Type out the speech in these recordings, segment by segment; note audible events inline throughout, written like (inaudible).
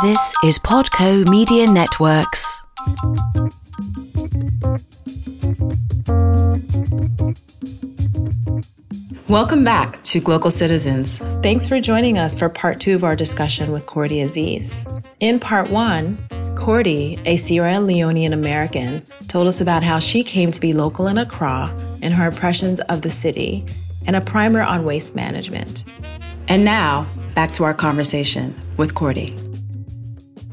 This is Podco Media Networks. Welcome back to Global Citizens. Thanks for joining us for part two of our discussion with Cordy Aziz. In part one, Cordy, a Sierra Leonean American, told us about how she came to be local in Accra and her impressions of the city and a primer on waste management. And now, back to our conversation with Cordy.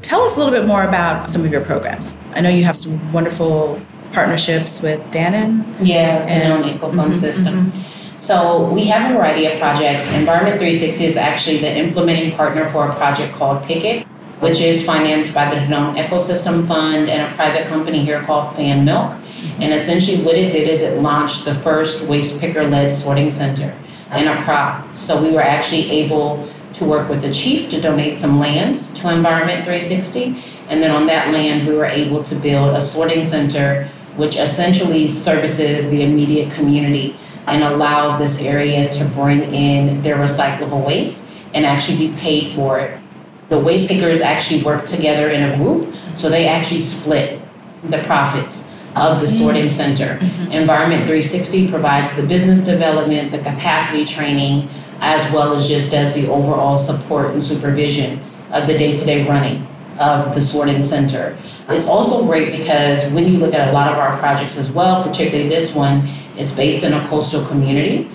Tell us a little bit more about some of your programs. I know you have some wonderful partnerships with Dannon. Yeah, and Eco Fund mm-hmm, system. Mm-hmm. So we have a variety of projects. Environment 360 is actually the implementing partner for a project called Picket, which is financed by the Danone Ecosystem Fund and a private company here called Fan Milk. Mm-hmm. And essentially, what it did is it launched the first waste picker led sorting center in Accra. So we were actually able to work with the chief to donate some land to Environment 360. And then on that land, we were able to build a sorting center, which essentially services the immediate community and allows this area to bring in their recyclable waste and actually be paid for it. The waste pickers actually work together in a group, so they actually split the profits of the sorting center. Mm-hmm. Environment 360 provides the business development, the capacity training, as well as just does the overall support and supervision of the day-to-day running of the sorting center. It's also great because when you look at a lot of our projects as well, particularly this one, it's based in a coastal community,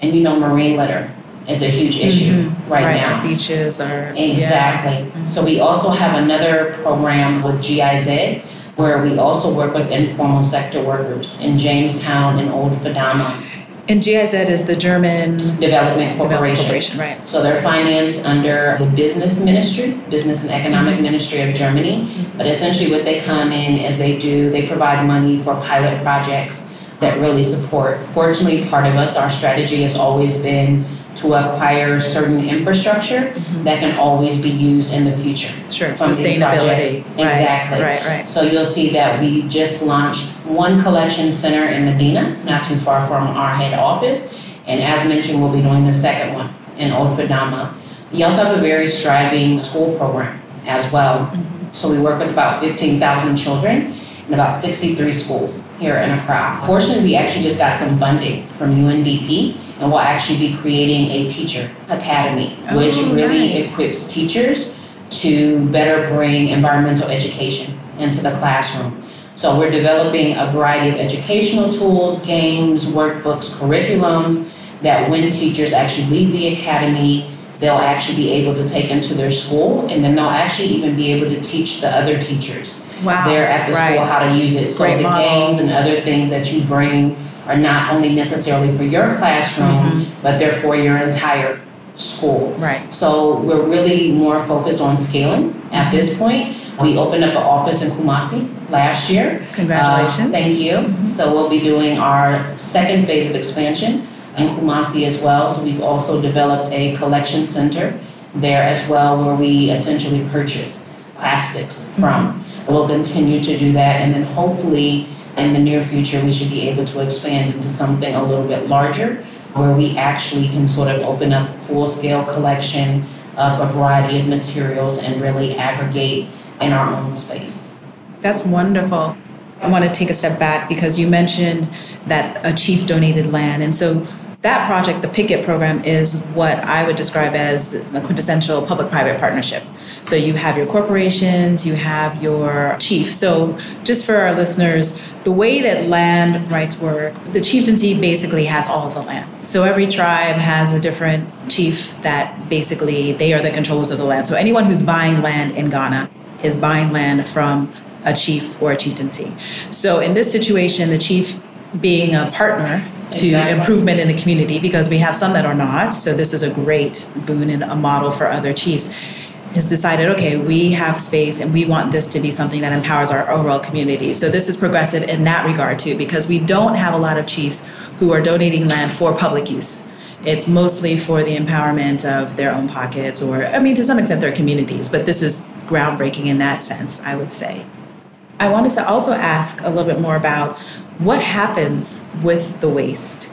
and you know marine litter is a huge issue mm-hmm. right, right, now. Beaches are exactly. Yeah. Mm-hmm. So we also have another program with GIZ where we also work with informal sector workers in Jamestown and Old Fadama. And GIZ is the German Development Corporation. Development Corporation right. So they're financed under the Business Ministry, Business and Economic mm-hmm. Ministry of Germany. Mm-hmm. But essentially, what they come in is they do, they provide money for pilot projects that really support. Fortunately, part of us, our strategy has always been to acquire certain infrastructure mm-hmm. that can always be used in the future. Sure, sustainability. Right, exactly. Right, right. So you'll see that we just launched one collection center in Medina, not too far from our head office. And as mentioned, we'll be doing the second one in Old Fadama. We also have a very striving school program as well. Mm-hmm. So we work with about 15,000 children in about 63 schools here in Accra. Fortunately, we actually just got some funding from UNDP and we'll actually be creating a teacher academy, oh, which really nice. equips teachers to better bring environmental education into the classroom. So we're developing a variety of educational tools, games, workbooks, curriculums that when teachers actually leave the academy, they'll actually be able to take into their school and then they'll actually even be able to teach the other teachers wow. there at the right. school how to use it. So Great the model. games and other things that you bring are not only necessarily for your classroom, mm-hmm. but they're for your entire school. Right. So we're really more focused on scaling at this point. We opened up an office in Kumasi last year. Congratulations. Uh, thank you. Mm-hmm. So we'll be doing our second phase of expansion in Kumasi as well. So we've also developed a collection center there as well where we essentially purchase plastics from. Mm-hmm. We'll continue to do that and then hopefully in the near future, we should be able to expand into something a little bit larger where we actually can sort of open up full scale collection of a variety of materials and really aggregate in our own space. That's wonderful. I want to take a step back because you mentioned that a chief donated land. And so that project, the Picket program, is what I would describe as a quintessential public private partnership. So you have your corporations, you have your chief. So just for our listeners, the way that land rights work, the chieftaincy basically has all of the land. So every tribe has a different chief that basically they are the controllers of the land. So anyone who's buying land in Ghana is buying land from a chief or a chieftaincy. So in this situation, the chief being a partner to exactly. improvement in the community because we have some that are not. So this is a great boon and a model for other chiefs has decided, okay, we have space and we want this to be something that empowers our overall community. So this is progressive in that regard too, because we don't have a lot of chiefs who are donating land for public use. It's mostly for the empowerment of their own pockets or, I mean, to some extent, their communities, but this is groundbreaking in that sense, I would say. I wanted to also ask a little bit more about what happens with the waste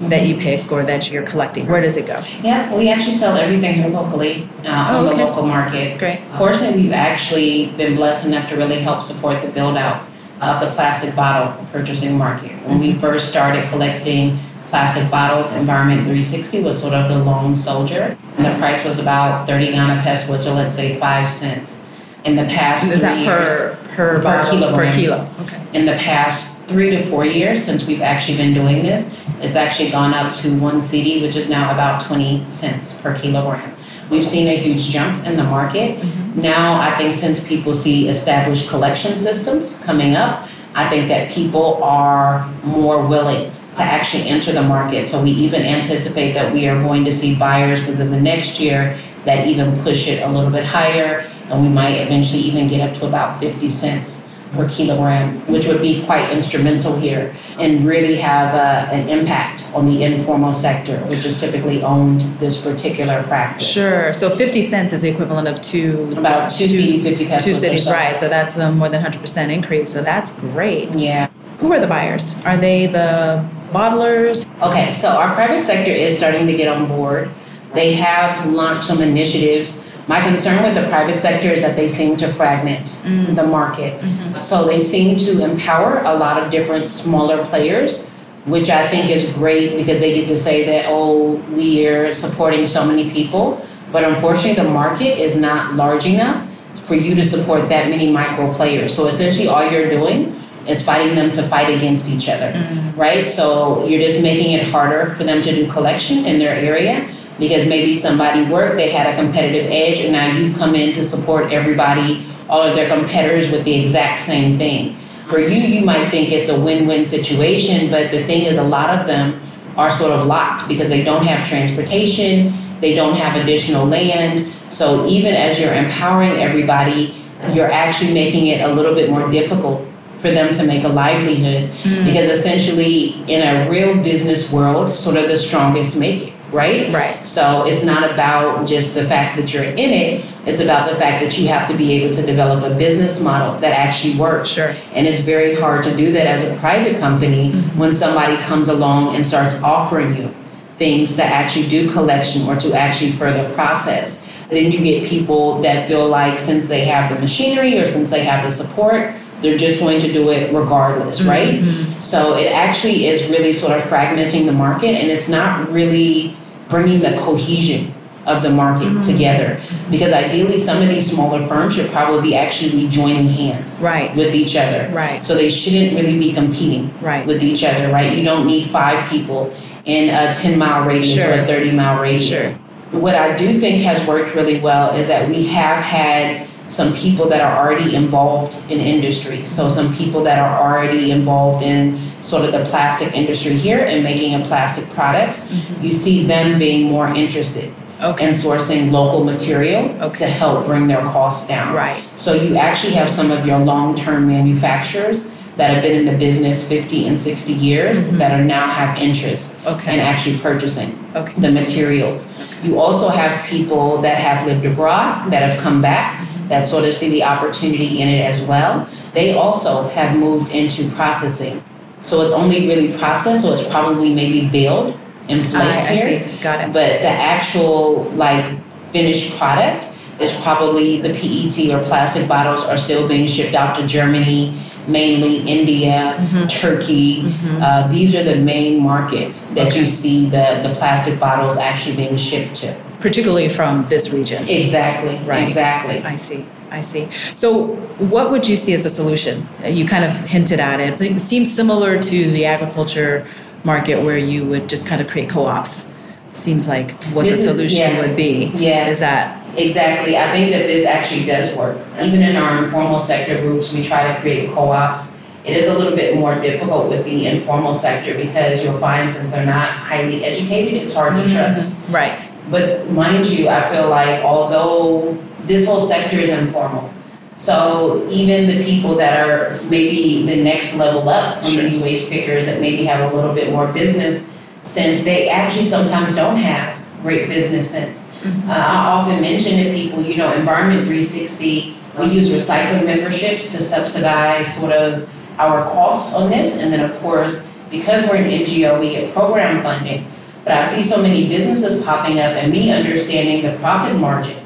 that you pick or that you're collecting? Where does it go? Yeah, we actually sell everything here locally uh, Oh, on okay. the local market. Great. Fortunately, we've actually been blessed enough to really help support the build out of the plastic bottle purchasing market. When we Mm-hmm. first started collecting plastic bottles, Environment 360 was sort of the lone soldier. And the price was about 30 Ghana pesewas, or let's say five cents. In the past Is three that years, per per, Per bottle? kilogram. Per kilo. Okay. in the past three to four years since we've actually been doing this, it's actually gone up to one cedi, which is now about 20 cents per kilogram. We've seen a huge jump in the market. Mm-hmm. Now, I think since people see established collection systems coming up, I think that people are more willing to actually enter the market. So we even anticipate that we are going to see buyers within the next year that even push it a little bit higher, and we might eventually even get up to about 50 cents per kilogram, which would be quite instrumental here and really have uh, an impact on the informal sector, which is typically owned this particular practice. Sure. So 50 cents is the equivalent of two About two Two- cedi, 50 pesewas. two cedis, so. right? So that's a more than 100% increase. So that's great. Yeah. Who are the buyers? Are they the bottlers? Okay, so our private sector is starting to get on board. They have launched some initiatives. My concern with the private sector is that they seem to fragment mm. the market. Mm-hmm. So they seem to empower a lot of different smaller players, which I think is great because they get to say that, oh, we are supporting so many people. But unfortunately, the market is not large enough for you to support that many micro players. So essentially, all you're doing is fighting them to fight against each other, mm. right? So you're just making it harder for them to do collection in their area because maybe somebody worked, they had a competitive edge, and now you've come in to support everybody, all of their competitors with the exact same thing. For you, you might think it's a win win situation, but the thing is, a lot of them are sort of locked because they don't have transportation, they don't have additional land. So even as you're empowering everybody, you're actually making it a little bit more difficult for them to make a livelihood mm. because essentially in a real business world, sort of the strongest make it, right? Right. So it's not about just the fact that you're in it, it's about the fact that you have to be able to develop a business model that actually works. Sure. And it's very hard to do that as a private company mm-hmm. when somebody comes along and starts offering you things to actually do collection or to actually further process. Then you get people that feel like since they have the machinery or since they have the support, they're just going to do it regardless, right? Mm-hmm. So it actually is really sort of fragmenting the market and it's not really bringing the cohesion of the market mm-hmm. together because ideally some of these smaller firms should probably be actually be joining hands Right. with each other Right. so they shouldn't really be competing Right. with each other right you don't need five people in a 10 mile radius or a 30 mile radius Sure. what i do think has worked really well is that we have had some people that are already involved in industry so some people that are already involved in sort of the plastic industry here and making a plastic products you see them being more interested Okay. in sourcing local material Okay. to help bring their costs down Right. so you actually have some of your long-term manufacturers that have been in the business 50 and 60 years that are now have interest Mm-hmm. Okay. in actually purchasing Okay. the materials. You also have people that have lived abroad that have come back Mm-hmm. that sort of see the opportunity in it as well. They also have moved into processing. So it's only really processed, so it's probably maybe baled and flaked I here. see. Got it. But the actual like finished product is probably the PET or plastic bottles are still being shipped out to Germany, mainly India, Mm-hmm. Turkey. Uh, these are the main markets that you see the, the plastic bottles actually being shipped to. Particularly from this region. Exactly. Right. Exactly. I see. I see. So, what would you see as a solution? Uh, you kind of hinted at it. It seems similar to the agriculture market where you would just kind of create co ops. Seems like what This the is- solution yeah. would be. Yeah. Is that Exactly. I think that this actually does work. Even in our informal sector groups, we try to create co-ops. It is a little bit more difficult with the informal sector because you'll find since they're not highly educated, it's hard to mm-hmm. trust. right? But mind you, I feel like although this whole sector is informal, so even the people that are maybe the next level up from Sure. these waste pickers that maybe have a little bit more business sense, they actually sometimes don't have great business sense. Uh, I often mention to people, you know, Environment 360, we use recycling memberships to subsidize sort of our cost on this, and then of course because we're an NGO, we get program funding. But I see so many businesses popping up and me understanding the profit margin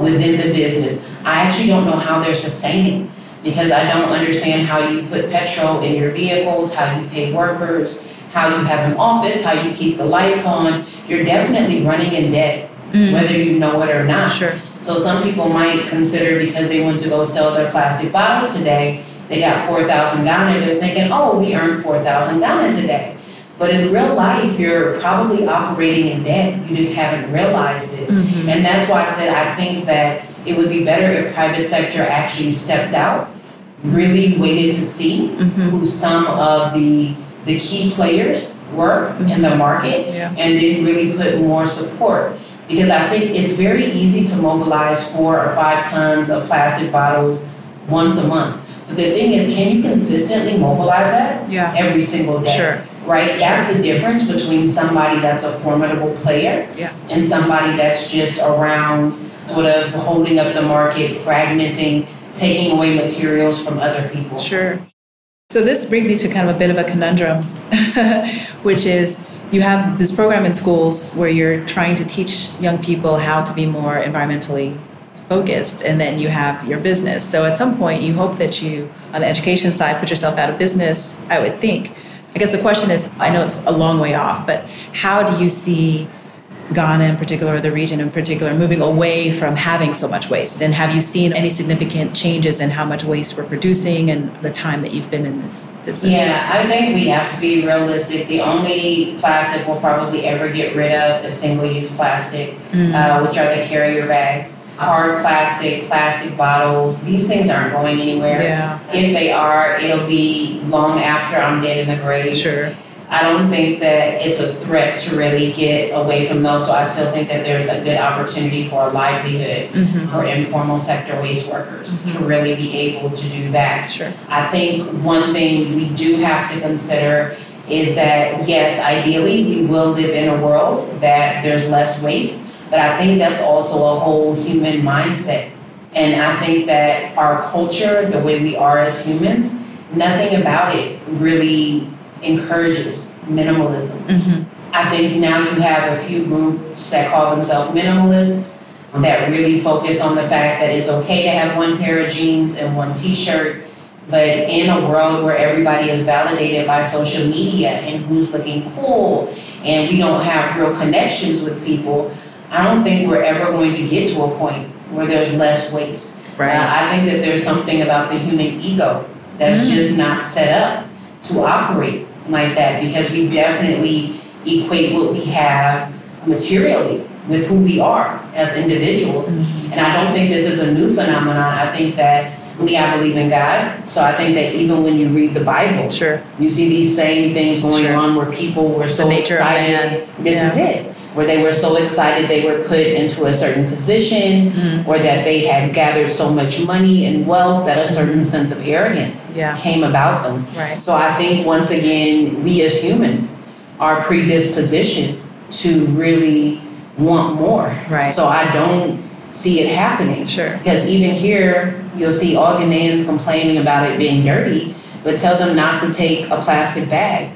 within the business. I actually don't know how they're sustaining because I don't understand how you put petrol in your vehicles, how you pay workers, how you have an office, how you keep the lights on. You're definitely running in debt, mm. whether you know it or not. Sure. So some people might consider because they want to go sell their plastic bottles today, they got 4,000 Ghana, they're thinking, oh, we earned 4,000 Ghana today. But in real life, you're probably operating in debt. You just haven't realized it. Mm-hmm. And that's why I said I think that it would be better if private sector actually stepped out, really waited to see mm-hmm. who some of the the key players were mm-hmm. in the market, yeah. and then really put more support. Because I think it's very easy to mobilize four or five tons of plastic bottles once a month. But the thing is, can you consistently mobilize that yeah. every single day? Sure right? That's the difference between somebody that's a formidable player yeah. and somebody that's just around sort of holding up the market, fragmenting, taking away materials from other people. Sure. So this brings me to kind of a bit of a conundrum, (laughs) which is you have this program in schools where you're trying to teach young people how to be more environmentally focused and then you have your business. So at some point you hope that you on the education side put yourself out of business, I would think. I guess the question is I know it's a long way off, but how do you see Ghana in particular, or the region in particular, moving away from having so much waste? And have you seen any significant changes in how much waste we're producing and the time that you've been in this business? Yeah, I think we have to be realistic. The only plastic we'll probably ever get rid of is single use plastic, mm-hmm. uh, which are the carrier bags hard plastic, plastic bottles, these things aren't going anywhere. Yeah. If they are, it'll be long after I'm dead in the grave. Sure. I don't think that it's a threat to really get away from those. So I still think that there's a good opportunity for a livelihood mm-hmm. for informal sector waste workers mm-hmm. to really be able to do that. Sure. I think one thing we do have to consider is that yes, ideally we will live in a world that there's less waste but I think that's also a whole human mindset. And I think that our culture, the way we are as humans, nothing about it really encourages minimalism. Mm-hmm. I think now you have a few groups that call themselves minimalists that really focus on the fact that it's okay to have one pair of jeans and one t shirt. But in a world where everybody is validated by social media and who's looking cool, and we don't have real connections with people, I don't think we're ever going to get to a point where there's less waste. Right. Uh, I think that there's something about the human ego that's mm-hmm. just not set up to operate like that because we definitely equate what we have materially with who we are as individuals. Mm-hmm. And I don't think this is a new phenomenon. I think that me, I believe in God. So I think that even when you read the Bible, sure, you see these same things going sure. on where people were so excited. This yeah. is it where they were so excited they were put into a certain position mm. or that they had gathered so much money and wealth that a certain mm. sense of arrogance yeah. came about them. Right. So I think once again, we as humans are predispositioned to really want more. Right. So I don't see it happening. Sure. Because even here, you'll see all Ghanaians complaining about it being dirty, but tell them not to take a plastic bag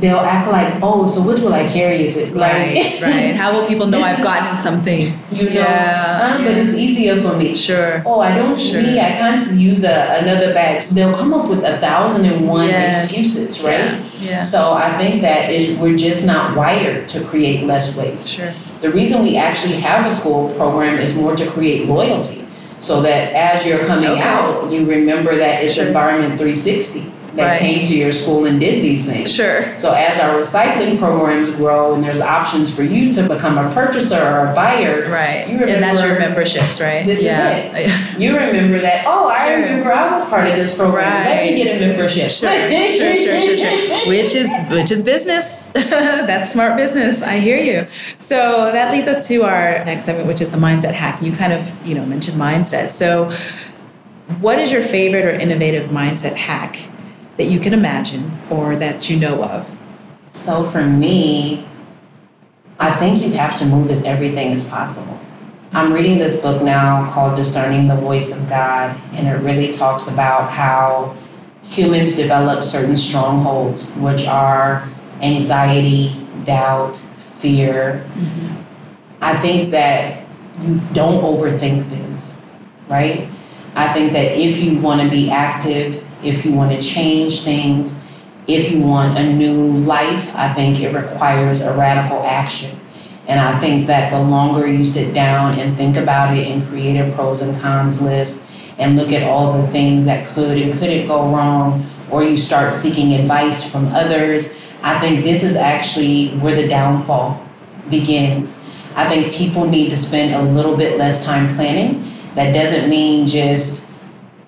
they'll act like, oh, so which will I carry it to? Like, right, (laughs) right. How will people know I've gotten something? You know, yeah, uh, but it's easier for me. Sure. Oh, I don't sure. me. I can't use a, another bag. They'll come up with a thousand and one yes. excuses, right? Yeah. yeah. So I think that is we're just not wired to create less waste. Sure. The reason we actually have a school program is more to create loyalty, so that as you're coming okay. out, you remember that it's sure. Environment 360 that right. came to your school and did these things. Sure. So as our recycling programs grow and there's options for you to become a purchaser or a buyer, right? You remember, and that's your memberships, right? This yeah. is it. (laughs) You remember that? Oh, I sure. remember I was part of this program. Right. Let me get a membership. Sure, sure, sure, sure, sure. (laughs) Which is which is business. (laughs) that's smart business. I hear you. So that leads us to our next segment, which is the mindset hack. You kind of you know mentioned mindset. So what is your favorite or innovative mindset hack that you can imagine or that you know of? So for me, I think you have to move as everything is possible. I'm reading this book now called Discerning the Voice of God, and it really talks about how humans develop certain strongholds, which are anxiety, doubt, fear. Mm-hmm. I think that you don't overthink things, right? I think that if you want to be active, if you want to change things, if you want a new life, I think it requires a radical action. And I think that the longer you sit down and think about it and create a pros and cons list and look at all the things that could and couldn't go wrong, or you start seeking advice from others, I think this is actually where the downfall begins. I think people need to spend a little bit less time planning. That doesn't mean just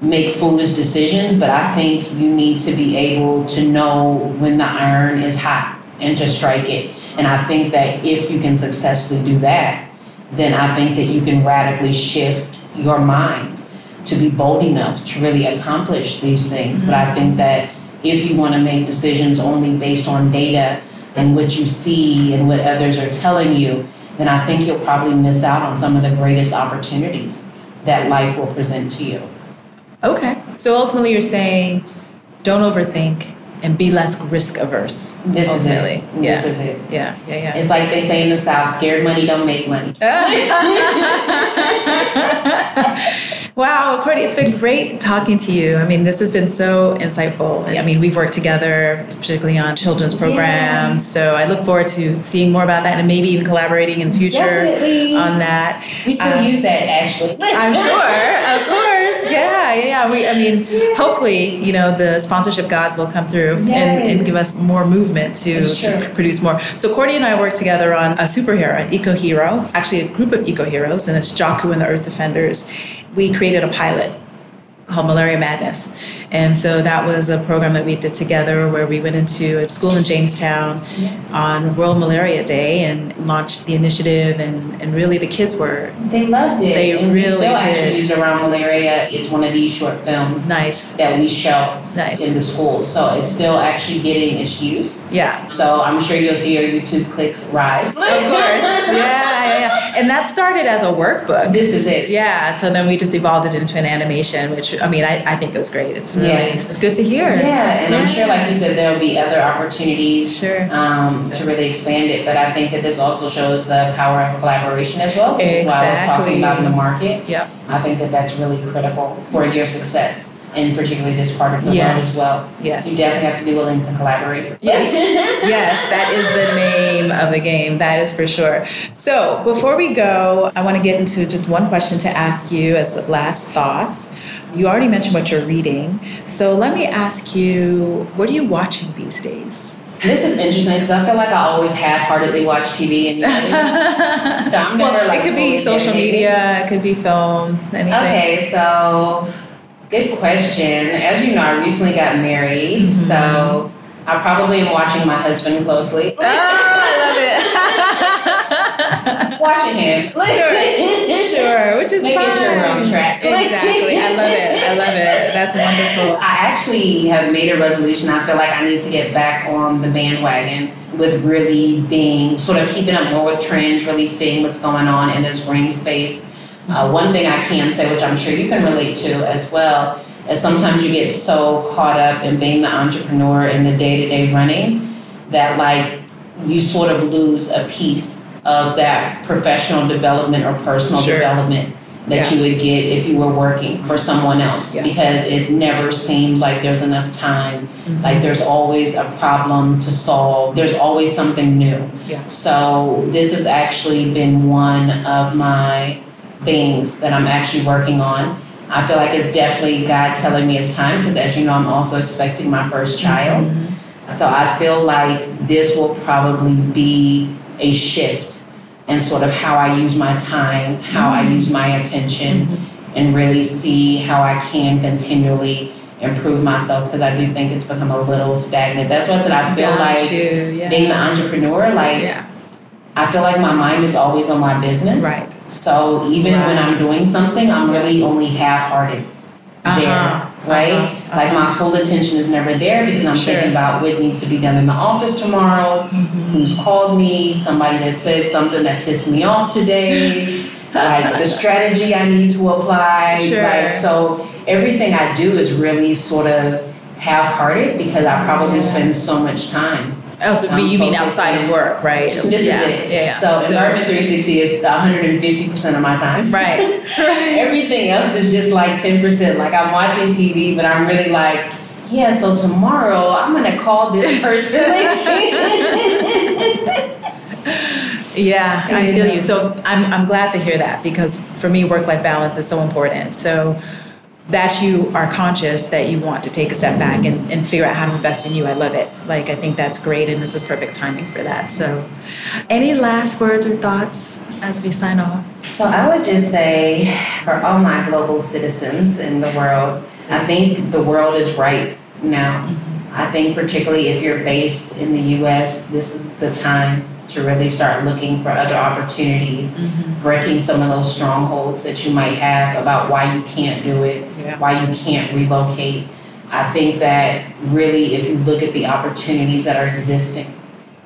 make foolish decisions, but I think you need to be able to know when the iron is hot and to strike it. And I think that if you can successfully do that, then I think that you can radically shift your mind to be bold enough to really accomplish these things. Mm-hmm. But I think that if you want to make decisions only based on data and what you see and what others are telling you, then I think you'll probably miss out on some of the greatest opportunities that life will present to you. Okay. So ultimately, you're saying don't overthink and be less risk averse. This ultimately. is it. Yeah. This is it. Yeah, yeah, yeah. It's like they say in the South scared money don't make money. Ah. (laughs) (laughs) Wow, Courtney, it's been great talking to you. I mean, this has been so insightful. I mean, we've worked together, particularly on children's programs. Yeah. So I look forward to seeing more about that and maybe even collaborating in the future Definitely. on that. We still um, use that actually. I'm sure, of course. (laughs) Yeah, yeah. We, I mean, yes. hopefully, you know, the sponsorship gods will come through yes. and, and, give us more movement to, to produce more. So Courtney and I work together on a superhero, an eco hero, actually a group of eco heroes, and it's Jaku and the Earth Defenders we created a pilot called Malaria Madness. And so that was a program that we did together where we went into a school in Jamestown yeah. on World Malaria Day and launched the initiative and, and really the kids were they loved it. They and really we still did. actually use around malaria. It's one of these short films nice. that we show nice. in the schools. So it's still actually getting its use. Yeah. So I'm sure you'll see your YouTube clicks rise. Of course. (laughs) yeah, yeah, yeah. And that started as a workbook. This is it. Yeah. So then we just evolved it into an animation, which I mean I, I think it was great. It's really yeah. it's good to hear. Yeah, and yeah. I'm sure like you said there'll be other opportunities sure. um, to really expand it. But I think that this also shows the power of collaboration as well, which exactly. is what I was talking about in the market. Yep. I think that that's really critical for your success and particularly this part of the yes. world as well. Yes. You definitely have to be willing to collaborate. Yes. (laughs) yes, that is the name of the game. That is for sure. So before we go, I want to get into just one question to ask you as last thoughts. You already mentioned what you're reading. So let me ask you, what are you watching these days? This is interesting because I feel like I always half-heartedly watch TV and (laughs) so I'm never well, like it could be social media, it could be films, anything. Okay, so Good question. As you know, I recently got married, mm-hmm. so I probably am watching my husband closely. (laughs) watching him. (laughs) Sure, sure, which is making fine. sure we're on track. Exactly. I love it. I love it. That's wonderful. I actually have made a resolution. I feel like I need to get back on the bandwagon with really being sort of keeping up more with trends, really seeing what's going on in this green space uh, one thing I can say, which I'm sure you can relate to as well, is sometimes you get so caught up in being the entrepreneur in the day to day running that, like, you sort of lose a piece of that professional development or personal sure. development that yeah. you would get if you were working for someone else yeah. because it never seems like there's enough time mm-hmm. like there's always a problem to solve there's always something new yeah. so this has actually been one of my things that I'm actually working on. I feel like it's definitely God telling me it's time because, as you know, I'm also expecting my first child. Mm-hmm. So I feel like this will probably be a shift in sort of how I use my time, how mm-hmm. I use my attention, mm-hmm. and really see how I can continually improve myself because I do think it's become a little stagnant. That's what I said. I feel Got like yeah. being the entrepreneur, like yeah. I feel like my mind is always on my business. Right. So even right. when I'm doing something, I'm really only half-hearted uh-huh. there, right? Uh-huh. Like my full attention is never there because I'm sure. thinking about what needs to be done in the office tomorrow, mm-hmm. who's called me, somebody that said something that pissed me off today, (laughs) like the strategy I need to apply. Sure. Like so everything I do is really sort of half-hearted because I probably spend so much time. Oh, um, you mean outside of work, right? This yeah, is it. Yeah, yeah. So, Environment 360 is 150% of my time. right, right. (laughs) Everything else is just like 10%. Like I'm watching TV, but I'm really like, yeah, so tomorrow I'm gonna call this (laughs) person. Yeah, I feel you. So I'm, I'm glad to hear that because for me, work life balance is so important. So that you are conscious that you want to take a step back and, and figure out how to invest in you. I love it. Like, I think that's great, and this is perfect timing for that. So, any last words or thoughts as we sign off? so I would just say for all my global citizens in the world, I think the world is ripe now. Mm-hmm. I think particularly if you're based in the US, this is the time to really start looking for other opportunities, mm-hmm. breaking some of those strongholds that you might have about why you can't do it, Yeah. why you can't relocate. I think that really, if you look at the opportunities that are existing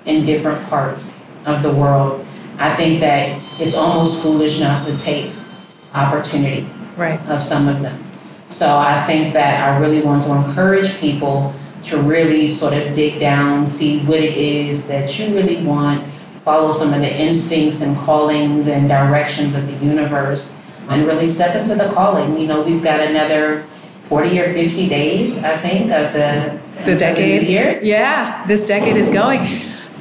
in different parts of the world, I think that it's almost foolish not to take opportunity Right. of some of them. So I think that I really want to encourage people to really sort of dig down, see what it is that you really want, follow some of the instincts and callings and directions of the universe, and really step into the calling. You know, we've got another 40 or 50 days, I think, of the, The decade? year. Yeah, this decade is going.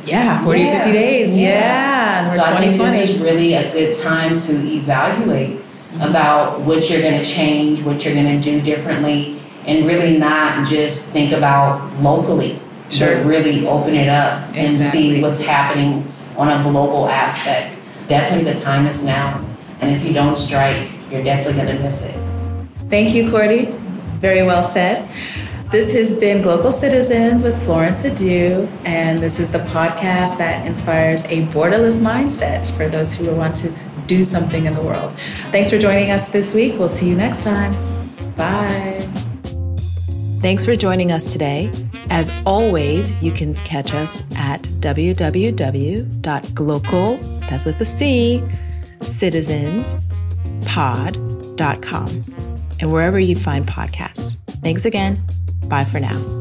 Yeah, 40, Yeah, 50 days. yeah. Yeah, and So I think this is really a good time to evaluate about what you're going to change, what you're going to do differently, and really not just think about locally, Sure. but really open it up and Exactly. see what's happening on a global aspect. Definitely the time is now. And if you don't strike, you're definitely going to miss it. Thank you, Cordy. Very well said. This has been Global Citizens with Florence Adu, and this is the podcast that inspires a borderless mindset for those who want to do something in the world. Thanks for joining us this week. We'll see you next time. Bye. Thanks for joining us today. As always, you can catch us at www.global, that's with the C, citizenspod.com, and wherever you find podcasts. Thanks again. Bye for now.